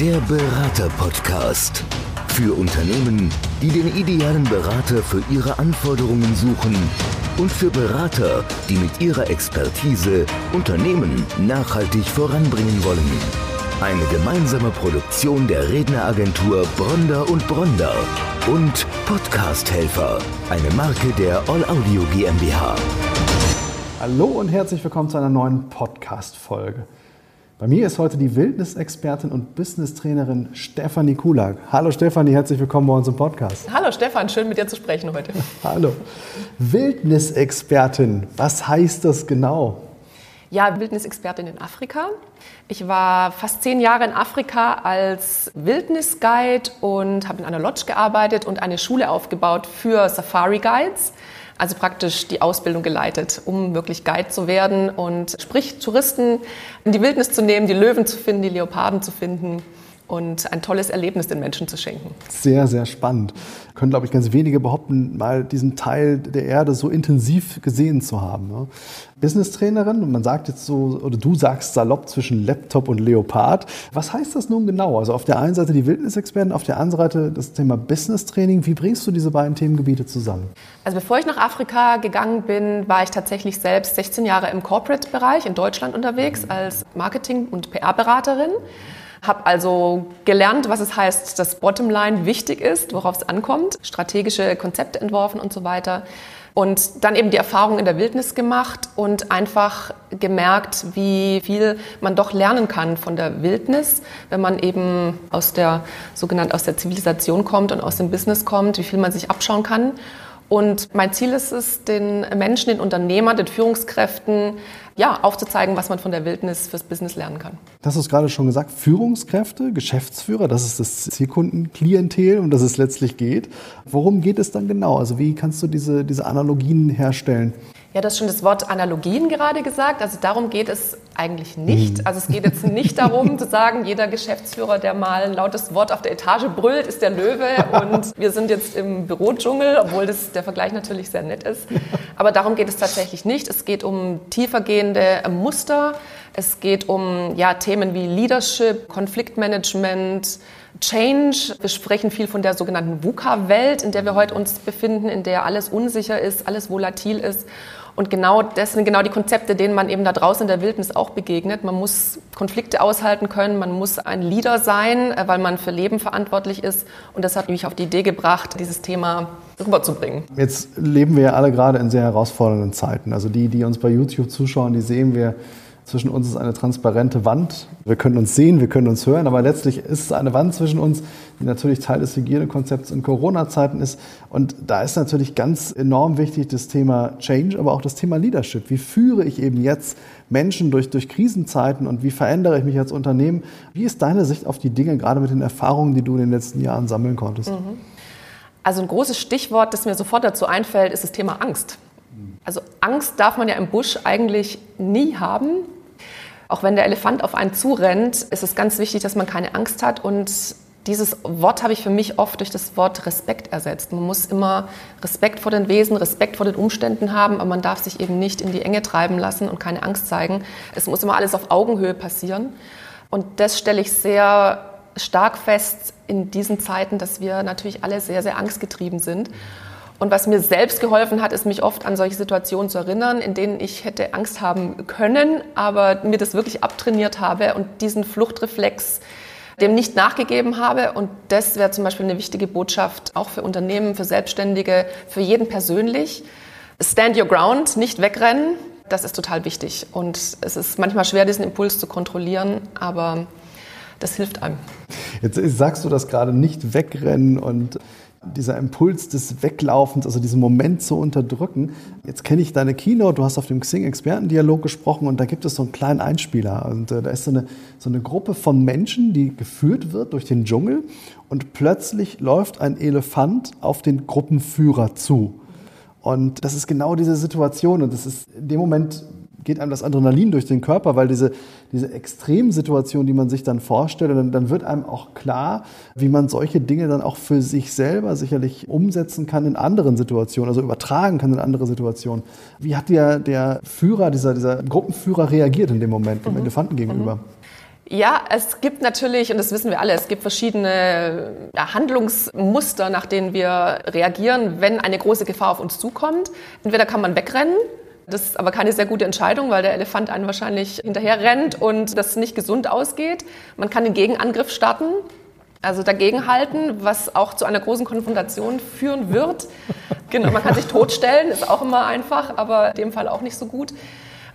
Der Berater-Podcast. Für Unternehmen, die den idealen Berater für ihre Anforderungen suchen und für Berater, die mit ihrer Expertise Unternehmen nachhaltig voranbringen wollen. Eine gemeinsame Produktion der Redneragentur Bronder und Bronder und Podcast-Helfer, eine Marke der All Audio GmbH. Hallo und herzlich willkommen zu einer neuen Podcast-Folge. Bei mir ist heute die Wildnisexpertin und Business-Trainerin Stefanie Kulak. Hallo Stefanie, herzlich willkommen bei uns im Podcast. Hallo Stefan, schön mit dir zu sprechen heute. Hallo. Wildnisexpertin, was heißt das genau? Ja, Wildnisexpertin in Afrika. Ich war fast zehn Jahre in Afrika als Wildnisguide und habe in einer Lodge gearbeitet und eine Schule aufgebaut für Safari Guides also praktisch die Ausbildung geleitet, um wirklich Guide zu werden und sprich Touristen in die Wildnis zu nehmen, die Löwen zu finden, die Leoparden zu finden und ein tolles Erlebnis den Menschen zu schenken. Sehr, sehr spannend. Können, glaube ich, ganz wenige behaupten, mal diesen Teil der Erde so intensiv gesehen zu haben. Ne? Business-Trainerin, man sagt jetzt so, oder du sagst salopp zwischen Laptop und Leopard. Was heißt das nun genau? Also auf der einen Seite die Wildnisexperten, auf der anderen Seite das Thema Business-Training. Wie bringst du diese beiden Themengebiete zusammen? Also bevor ich nach Afrika gegangen bin, war ich tatsächlich selbst 16 Jahre im Corporate-Bereich in Deutschland unterwegs als Marketing- und PR-Beraterin. Habe also gelernt, was es heißt, dass Bottomline wichtig ist, worauf es ankommt, strategische Konzepte entworfen und so weiter. Und dann eben die Erfahrung in der Wildnis gemacht und einfach gemerkt, wie viel man doch lernen kann von der Wildnis, wenn man eben aus der sogenannten aus der Zivilisation kommt und aus dem Business kommt, wie viel man sich abschauen kann. Und mein Ziel ist es, den Menschen, den Unternehmern, den Führungskräften ja, aufzuzeigen, was man von der Wildnis fürs Business lernen kann. Das hast du gerade schon gesagt, Führungskräfte, Geschäftsführer, das ist das Zielkundenklientel, um das es letztlich geht. Worum geht es dann genau? Also wie kannst du diese, diese Analogien herstellen? Ja, das schon das Wort Analogien gerade gesagt. Also darum geht es eigentlich nicht. Mhm. Also es geht jetzt nicht darum zu sagen, jeder Geschäftsführer, der mal ein lautes Wort auf der Etage brüllt, ist der Löwe und wir sind jetzt im Bürodschungel, obwohl das der Vergleich natürlich sehr nett ist. Aber darum geht es tatsächlich nicht. Es geht um tiefergehende Muster. Es geht um ja, Themen wie Leadership, Konfliktmanagement, Change. Wir sprechen viel von der sogenannten VUCA-Welt, in der wir heute uns befinden, in der alles unsicher ist, alles volatil ist. Und genau das sind genau die Konzepte, denen man eben da draußen in der Wildnis auch begegnet. Man muss Konflikte aushalten können, man muss ein Leader sein, äh, weil man für Leben verantwortlich ist. Und das hat mich auf die Idee gebracht, dieses Thema rüberzubringen. Jetzt leben wir ja alle gerade in sehr herausfordernden Zeiten. Also die, die uns bei YouTube zuschauen, die sehen wir, zwischen uns ist eine transparente Wand. Wir können uns sehen, wir können uns hören, aber letztlich ist es eine Wand zwischen uns, die natürlich Teil des Hygienekonzepts in Corona-Zeiten ist. Und da ist natürlich ganz enorm wichtig das Thema Change, aber auch das Thema Leadership. Wie führe ich eben jetzt Menschen durch, durch Krisenzeiten und wie verändere ich mich als Unternehmen? Wie ist deine Sicht auf die Dinge, gerade mit den Erfahrungen, die du in den letzten Jahren sammeln konntest? Mhm. Also ein großes Stichwort, das mir sofort dazu einfällt, ist das Thema Angst. Also Angst darf man ja im Busch eigentlich nie haben. Auch wenn der Elefant auf einen zurennt, ist es ganz wichtig, dass man keine Angst hat. Und dieses Wort habe ich für mich oft durch das Wort Respekt ersetzt. Man muss immer Respekt vor den Wesen, Respekt vor den Umständen haben, aber man darf sich eben nicht in die Enge treiben lassen und keine Angst zeigen. Es muss immer alles auf Augenhöhe passieren. Und das stelle ich sehr stark fest in diesen Zeiten, dass wir natürlich alle sehr, sehr angstgetrieben sind. Und was mir selbst geholfen hat, ist mich oft an solche Situationen zu erinnern, in denen ich hätte Angst haben können, aber mir das wirklich abtrainiert habe und diesen Fluchtreflex dem nicht nachgegeben habe. Und das wäre zum Beispiel eine wichtige Botschaft auch für Unternehmen, für Selbstständige, für jeden persönlich. Stand your ground, nicht wegrennen. Das ist total wichtig. Und es ist manchmal schwer, diesen Impuls zu kontrollieren, aber das hilft einem. Jetzt sagst du das gerade, nicht wegrennen und dieser Impuls des Weglaufens, also diesen Moment zu unterdrücken. Jetzt kenne ich deine Keynote, du hast auf dem Xing-Expertendialog gesprochen und da gibt es so einen kleinen Einspieler. Und äh, da ist so eine, so eine Gruppe von Menschen, die geführt wird durch den Dschungel und plötzlich läuft ein Elefant auf den Gruppenführer zu. Und das ist genau diese Situation und das ist in dem Moment geht einem das Adrenalin durch den Körper, weil diese, diese Extremsituation, die man sich dann vorstellt, dann, dann wird einem auch klar, wie man solche Dinge dann auch für sich selber sicherlich umsetzen kann in anderen Situationen, also übertragen kann in andere Situationen. Wie hat der, der Führer, dieser, dieser Gruppenführer reagiert in dem Moment dem mhm. Elefanten gegenüber? Mhm. Ja, es gibt natürlich, und das wissen wir alle, es gibt verschiedene Handlungsmuster, nach denen wir reagieren, wenn eine große Gefahr auf uns zukommt. Entweder kann man wegrennen, das ist aber keine sehr gute Entscheidung, weil der Elefant einen wahrscheinlich hinterher rennt und das nicht gesund ausgeht. Man kann den Gegenangriff starten, also dagegenhalten, was auch zu einer großen Konfrontation führen wird. Genau, man kann sich totstellen, ist auch immer einfach, aber in dem Fall auch nicht so gut.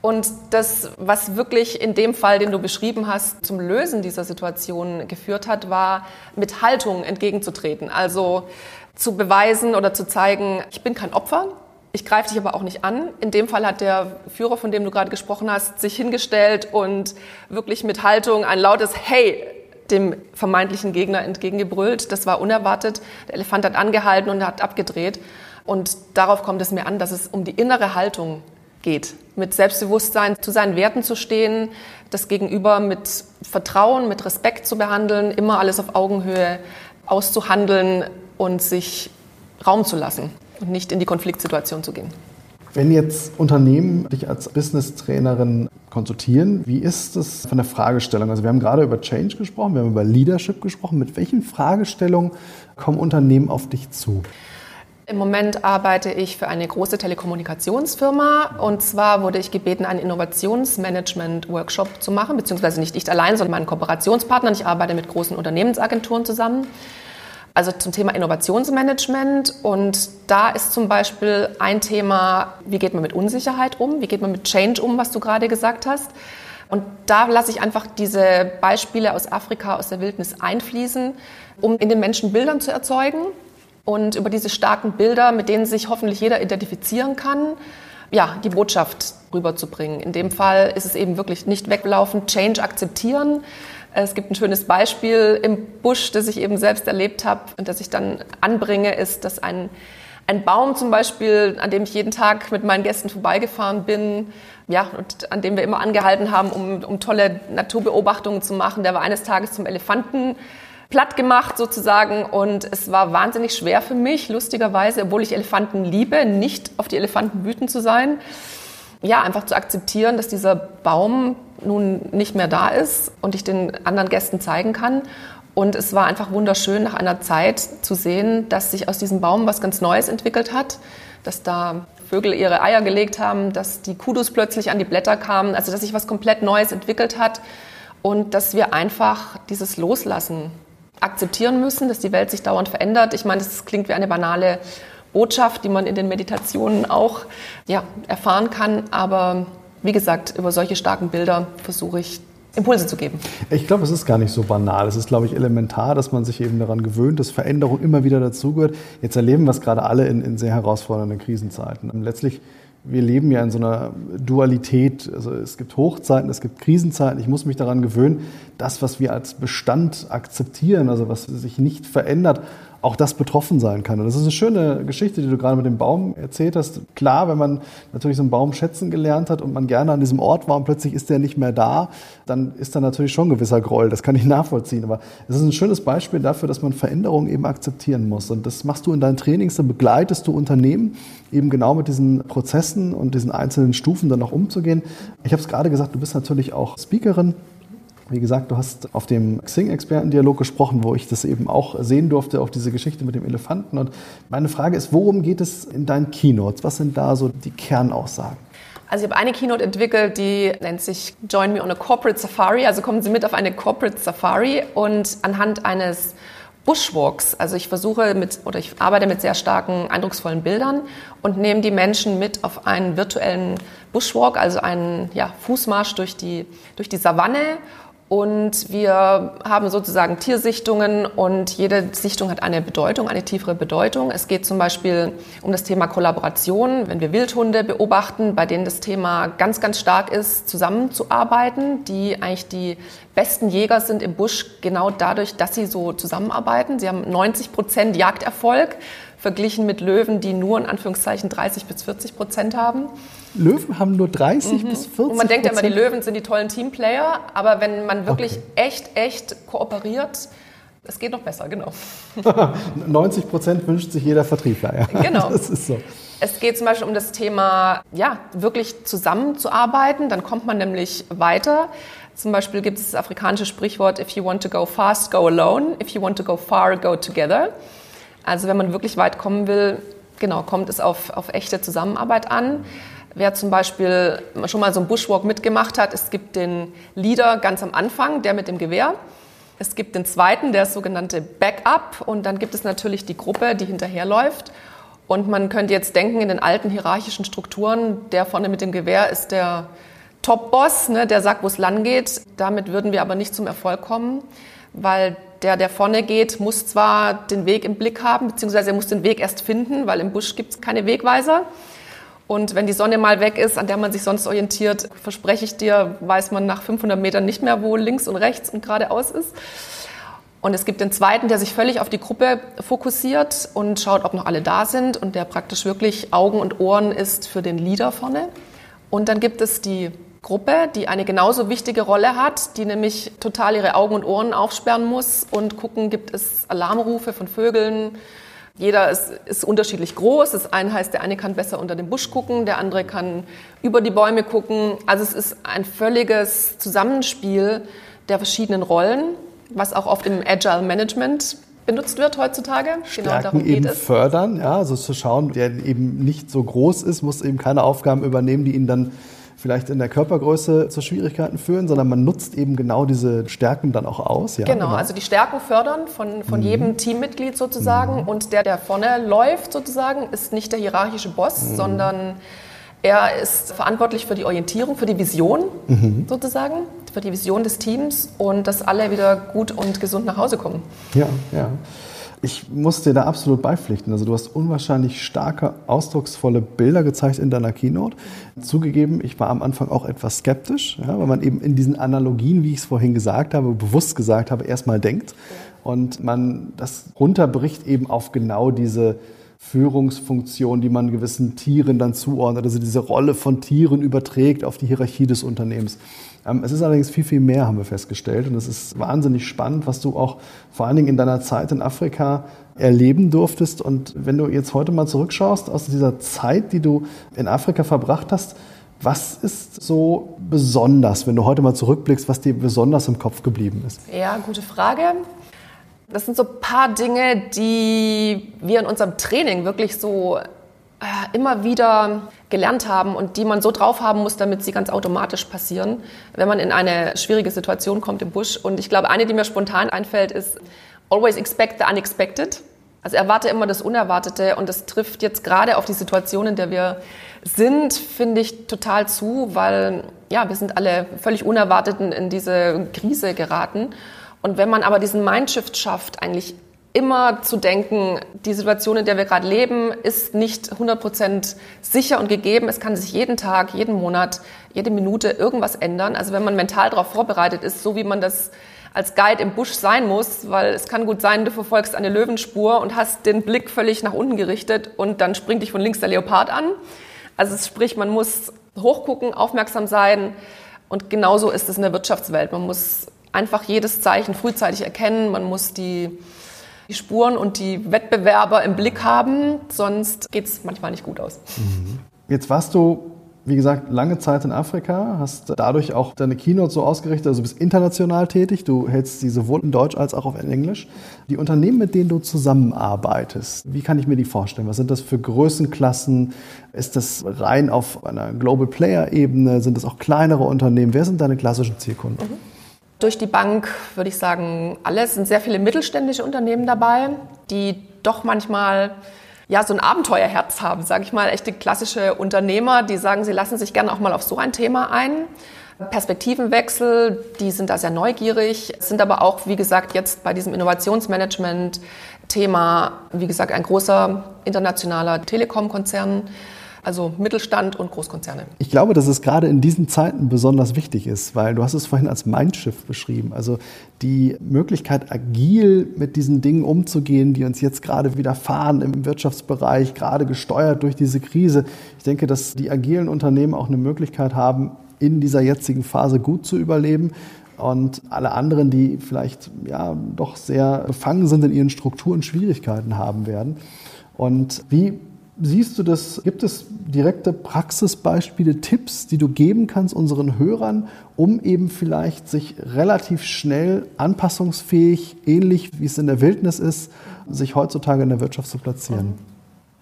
Und das, was wirklich in dem Fall, den du beschrieben hast, zum Lösen dieser Situation geführt hat, war mit Haltung entgegenzutreten. Also zu beweisen oder zu zeigen, ich bin kein Opfer, ich greife dich aber auch nicht an. In dem Fall hat der Führer, von dem du gerade gesprochen hast, sich hingestellt und wirklich mit Haltung ein lautes Hey dem vermeintlichen Gegner entgegengebrüllt. Das war unerwartet. Der Elefant hat angehalten und hat abgedreht. Und darauf kommt es mir an, dass es um die innere Haltung geht. Mit Selbstbewusstsein zu seinen Werten zu stehen, das Gegenüber mit Vertrauen, mit Respekt zu behandeln, immer alles auf Augenhöhe auszuhandeln und sich Raum zu lassen und nicht in die Konfliktsituation zu gehen. Wenn jetzt Unternehmen dich als Business-Trainerin konsultieren, wie ist es von der Fragestellung? Also wir haben gerade über Change gesprochen, wir haben über Leadership gesprochen. Mit welchen Fragestellungen kommen Unternehmen auf dich zu? Im Moment arbeite ich für eine große Telekommunikationsfirma und zwar wurde ich gebeten, einen Innovationsmanagement-Workshop zu machen, beziehungsweise nicht ich allein, sondern meinen Kooperationspartnern. Ich arbeite mit großen Unternehmensagenturen zusammen. Also zum Thema Innovationsmanagement und da ist zum Beispiel ein Thema, wie geht man mit Unsicherheit um, wie geht man mit Change um, was du gerade gesagt hast. Und da lasse ich einfach diese Beispiele aus Afrika, aus der Wildnis einfließen, um in den Menschen Bildern zu erzeugen und über diese starken Bilder, mit denen sich hoffentlich jeder identifizieren kann, ja, die Botschaft rüberzubringen. In dem Fall ist es eben wirklich nicht weglaufen, Change akzeptieren. Es gibt ein schönes Beispiel im Busch, das ich eben selbst erlebt habe und das ich dann anbringe, ist, dass ein, ein Baum zum Beispiel, an dem ich jeden Tag mit meinen Gästen vorbeigefahren bin, ja, und an dem wir immer angehalten haben, um, um tolle Naturbeobachtungen zu machen, der war eines Tages zum Elefanten platt gemacht sozusagen und es war wahnsinnig schwer für mich, lustigerweise, obwohl ich Elefanten liebe, nicht auf die Elefanten wütend zu sein. Ja, einfach zu akzeptieren, dass dieser Baum nun nicht mehr da ist und ich den anderen Gästen zeigen kann. Und es war einfach wunderschön, nach einer Zeit zu sehen, dass sich aus diesem Baum was ganz Neues entwickelt hat, dass da Vögel ihre Eier gelegt haben, dass die Kudus plötzlich an die Blätter kamen, also dass sich was komplett Neues entwickelt hat und dass wir einfach dieses Loslassen akzeptieren müssen, dass die Welt sich dauernd verändert. Ich meine, das klingt wie eine banale Botschaft, die man in den Meditationen auch ja, erfahren kann. Aber wie gesagt, über solche starken Bilder versuche ich Impulse zu geben. Ich glaube, es ist gar nicht so banal. Es ist, glaube ich, elementar, dass man sich eben daran gewöhnt, dass Veränderung immer wieder dazugehört. Jetzt erleben wir es gerade alle in, in sehr herausfordernden Krisenzeiten. Und letztlich wir leben ja in so einer Dualität. Also es gibt Hochzeiten, es gibt Krisenzeiten. Ich muss mich daran gewöhnen, das, was wir als Bestand akzeptieren, also was sich nicht verändert, auch das betroffen sein kann. Und das ist eine schöne Geschichte, die du gerade mit dem Baum erzählt hast. Klar, wenn man natürlich so einen Baum schätzen gelernt hat und man gerne an diesem Ort war und plötzlich ist der nicht mehr da, dann ist da natürlich schon ein gewisser Groll. Das kann ich nachvollziehen. Aber es ist ein schönes Beispiel dafür, dass man Veränderungen eben akzeptieren muss. Und das machst du in deinen Trainings, dann begleitest du Unternehmen eben genau mit diesen Prozessen und diesen einzelnen Stufen dann auch umzugehen. Ich habe es gerade gesagt, du bist natürlich auch Speakerin wie gesagt, du hast auf dem Xing-Expertendialog gesprochen, wo ich das eben auch sehen durfte, auch diese Geschichte mit dem Elefanten. Und meine Frage ist, worum geht es in deinen Keynotes? Was sind da so die Kernaussagen? Also ich habe eine Keynote entwickelt, die nennt sich Join Me on a Corporate Safari. Also kommen Sie mit auf eine Corporate Safari und anhand eines Bushwalks. Also ich versuche mit oder ich arbeite mit sehr starken, eindrucksvollen Bildern und nehme die Menschen mit auf einen virtuellen Bushwalk, also einen ja, Fußmarsch durch die, durch die Savanne und wir haben sozusagen Tiersichtungen und jede Sichtung hat eine Bedeutung, eine tiefere Bedeutung. Es geht zum Beispiel um das Thema Kollaboration, wenn wir Wildhunde beobachten, bei denen das Thema ganz, ganz stark ist, zusammenzuarbeiten, die eigentlich die besten Jäger sind im Busch genau dadurch, dass sie so zusammenarbeiten. Sie haben 90 Prozent Jagderfolg verglichen mit Löwen, die nur in Anführungszeichen 30 bis 40 Prozent haben. Löwen haben nur 30 mhm. bis 40 Und man denkt ja immer, die Löwen sind die tollen Teamplayer, aber wenn man wirklich okay. echt, echt kooperiert, es geht noch besser, genau. 90 Prozent wünscht sich jeder Vertriebler. Ja. Genau. Das ist so. Es geht zum Beispiel um das Thema, ja, wirklich zusammenzuarbeiten. Dann kommt man nämlich weiter. Zum Beispiel gibt es das afrikanische Sprichwort, if you want to go fast, go alone. If you want to go far, go together. Also wenn man wirklich weit kommen will, genau, kommt es auf, auf echte Zusammenarbeit an. Wer zum Beispiel schon mal so einen Bushwalk mitgemacht hat, es gibt den Leader ganz am Anfang, der mit dem Gewehr. Es gibt den zweiten, der sogenannte Backup. Und dann gibt es natürlich die Gruppe, die hinterherläuft. Und man könnte jetzt denken, in den alten hierarchischen Strukturen, der vorne mit dem Gewehr ist der Top-Boss, ne, der sagt, wo es lang geht. Damit würden wir aber nicht zum Erfolg kommen, weil der, der vorne geht, muss zwar den Weg im Blick haben, beziehungsweise er muss den Weg erst finden, weil im Busch gibt es keine Wegweiser. Und wenn die Sonne mal weg ist, an der man sich sonst orientiert, verspreche ich dir, weiß man nach 500 Metern nicht mehr, wo links und rechts und geradeaus ist. Und es gibt den zweiten, der sich völlig auf die Gruppe fokussiert und schaut, ob noch alle da sind und der praktisch wirklich Augen und Ohren ist für den Leader vorne. Und dann gibt es die Gruppe, die eine genauso wichtige Rolle hat, die nämlich total ihre Augen und Ohren aufsperren muss und gucken, gibt es Alarmrufe von Vögeln, jeder ist, ist unterschiedlich groß. Das eine heißt, der eine kann besser unter den Busch gucken, der andere kann über die Bäume gucken. Also es ist ein völliges Zusammenspiel der verschiedenen Rollen, was auch oft im Agile Management benutzt wird heutzutage. Genau Stärken genau darum geht eben es. fördern, ja, also zu schauen, der eben nicht so groß ist, muss eben keine Aufgaben übernehmen, die ihn dann vielleicht in der Körpergröße zu Schwierigkeiten führen, sondern man nutzt eben genau diese Stärken dann auch aus. Ja, genau, genau. also die Stärken fördern von, von mhm. jedem Teammitglied sozusagen mhm. und der, der vorne läuft sozusagen, ist nicht der hierarchische Boss, mhm. sondern er ist verantwortlich für die Orientierung, für die Vision mhm. sozusagen, für die Vision des Teams und dass alle wieder gut und gesund nach Hause kommen. Ja, ja. Ich muss dir da absolut beipflichten. Also du hast unwahrscheinlich starke, ausdrucksvolle Bilder gezeigt in deiner Keynote. Zugegeben, ich war am Anfang auch etwas skeptisch, ja, weil man eben in diesen Analogien, wie ich es vorhin gesagt habe, bewusst gesagt habe, erstmal denkt. Und man das runterbricht eben auf genau diese Führungsfunktion, die man gewissen Tieren dann zuordnet, also diese Rolle von Tieren überträgt auf die Hierarchie des Unternehmens. Ähm, es ist allerdings viel, viel mehr, haben wir festgestellt. Und es ist wahnsinnig spannend, was du auch vor allen Dingen in deiner Zeit in Afrika erleben durftest. Und wenn du jetzt heute mal zurückschaust aus dieser Zeit, die du in Afrika verbracht hast, was ist so besonders, wenn du heute mal zurückblickst, was dir besonders im Kopf geblieben ist? Ja, gute Frage. Das sind so ein paar Dinge, die wir in unserem Training wirklich so immer wieder gelernt haben und die man so drauf haben muss, damit sie ganz automatisch passieren, wenn man in eine schwierige Situation kommt im Busch. Und ich glaube, eine, die mir spontan einfällt, ist always expect the unexpected. Also erwarte immer das Unerwartete und das trifft jetzt gerade auf die Situation, in der wir sind, finde ich total zu, weil ja, wir sind alle völlig unerwartet in diese Krise geraten. Und wenn man aber diesen Mindshift schafft, eigentlich immer zu denken, die Situation, in der wir gerade leben, ist nicht 100% sicher und gegeben. Es kann sich jeden Tag, jeden Monat, jede Minute irgendwas ändern. Also wenn man mental darauf vorbereitet ist, so wie man das als Guide im Busch sein muss, weil es kann gut sein, du verfolgst eine Löwenspur und hast den Blick völlig nach unten gerichtet und dann springt dich von links der Leopard an. Also sprich, man muss hochgucken, aufmerksam sein und genauso ist es in der Wirtschaftswelt. Man muss einfach jedes Zeichen frühzeitig erkennen, man muss die die Spuren und die Wettbewerber im Blick haben, sonst geht es manchmal nicht gut aus. Mhm. Jetzt warst du, wie gesagt, lange Zeit in Afrika, hast dadurch auch deine Keynote so ausgerichtet, also bist international tätig, du hältst sie sowohl in Deutsch als auch auf Englisch. Die Unternehmen, mit denen du zusammenarbeitest, wie kann ich mir die vorstellen? Was sind das für Größenklassen? Ist das rein auf einer Global Player Ebene? Sind das auch kleinere Unternehmen? Wer sind deine klassischen Zielkunden? Mhm. Durch die Bank würde ich sagen, alles sind sehr viele mittelständische Unternehmen dabei, die doch manchmal ja, so ein Abenteuerherz haben, sage ich mal, echte klassische Unternehmer, die sagen, sie lassen sich gerne auch mal auf so ein Thema ein. Perspektivenwechsel, die sind da sehr neugierig, sind aber auch, wie gesagt, jetzt bei diesem Innovationsmanagement-Thema, wie gesagt, ein großer internationaler Telekom-Konzern also Mittelstand und Großkonzerne. Ich glaube, dass es gerade in diesen Zeiten besonders wichtig ist, weil du hast es vorhin als Mindshift beschrieben. Also die Möglichkeit, agil mit diesen Dingen umzugehen, die uns jetzt gerade widerfahren im Wirtschaftsbereich, gerade gesteuert durch diese Krise. Ich denke, dass die agilen Unternehmen auch eine Möglichkeit haben, in dieser jetzigen Phase gut zu überleben und alle anderen, die vielleicht ja doch sehr befangen sind in ihren Strukturen, Schwierigkeiten haben werden. Und wie siehst du das? Gibt es direkte Praxisbeispiele, Tipps, die du geben kannst unseren Hörern, um eben vielleicht sich relativ schnell anpassungsfähig, ähnlich wie es in der Wildnis ist, sich heutzutage in der Wirtschaft zu platzieren?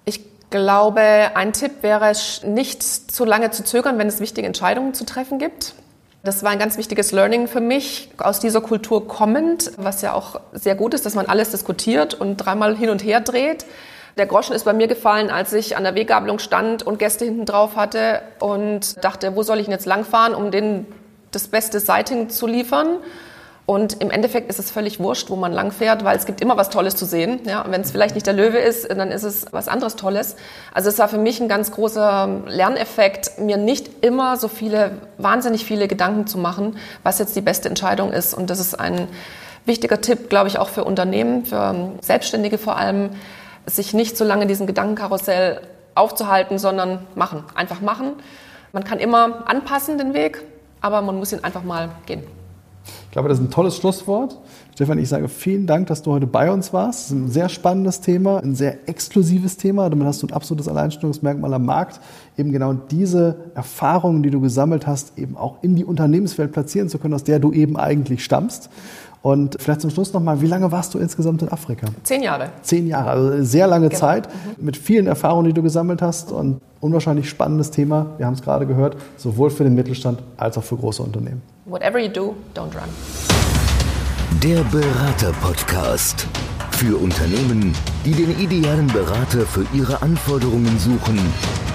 Ich glaube, ein Tipp wäre, nicht zu lange zu zögern, wenn es wichtige Entscheidungen zu treffen gibt. Das war ein ganz wichtiges Learning für mich, aus dieser Kultur kommend, was ja auch sehr gut ist, dass man alles diskutiert und dreimal hin und her dreht. Der Groschen ist bei mir gefallen, als ich an der Weggabelung stand und Gäste hinten drauf hatte und dachte, wo soll ich denn jetzt langfahren, um denen das beste Sighting zu liefern. Und im Endeffekt ist es völlig wurscht, wo man langfährt, weil es gibt immer was Tolles zu sehen. Ja, wenn es vielleicht nicht der Löwe ist, dann ist es was anderes Tolles. Also es war für mich ein ganz großer Lerneffekt, mir nicht immer so viele, wahnsinnig viele Gedanken zu machen, was jetzt die beste Entscheidung ist. Und das ist ein wichtiger Tipp, glaube ich, auch für Unternehmen, für Selbstständige vor allem, sich nicht so lange diesem Gedankenkarussell aufzuhalten, sondern machen, einfach machen. Man kann immer anpassen den Weg, aber man muss ihn einfach mal gehen. Ich glaube, das ist ein tolles Schlusswort. Stefan, ich sage vielen Dank, dass du heute bei uns warst. Das ist ein sehr spannendes Thema, ein sehr exklusives Thema. Damit hast du ein absolutes Alleinstellungsmerkmal am Markt, eben genau diese Erfahrungen, die du gesammelt hast, eben auch in die Unternehmenswelt platzieren zu können, aus der du eben eigentlich stammst. Und vielleicht zum Schluss nochmal, wie lange warst du insgesamt in Afrika? Zehn Jahre. Zehn Jahre, also sehr lange genau. Zeit mhm. mit vielen Erfahrungen, die du gesammelt hast und unwahrscheinlich spannendes Thema. Wir haben es gerade gehört, sowohl für den Mittelstand als auch für große Unternehmen. Whatever you do, don't run. Der Berater-Podcast. Für Unternehmen, die den idealen Berater für ihre Anforderungen suchen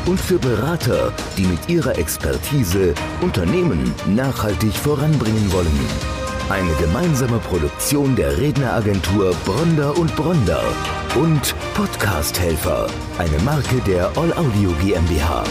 und für Berater, die mit ihrer Expertise Unternehmen nachhaltig voranbringen wollen. Eine gemeinsame Produktion der Redneragentur Bronder und Bronder und Podcast Helfer, eine Marke der All Audio GmbH.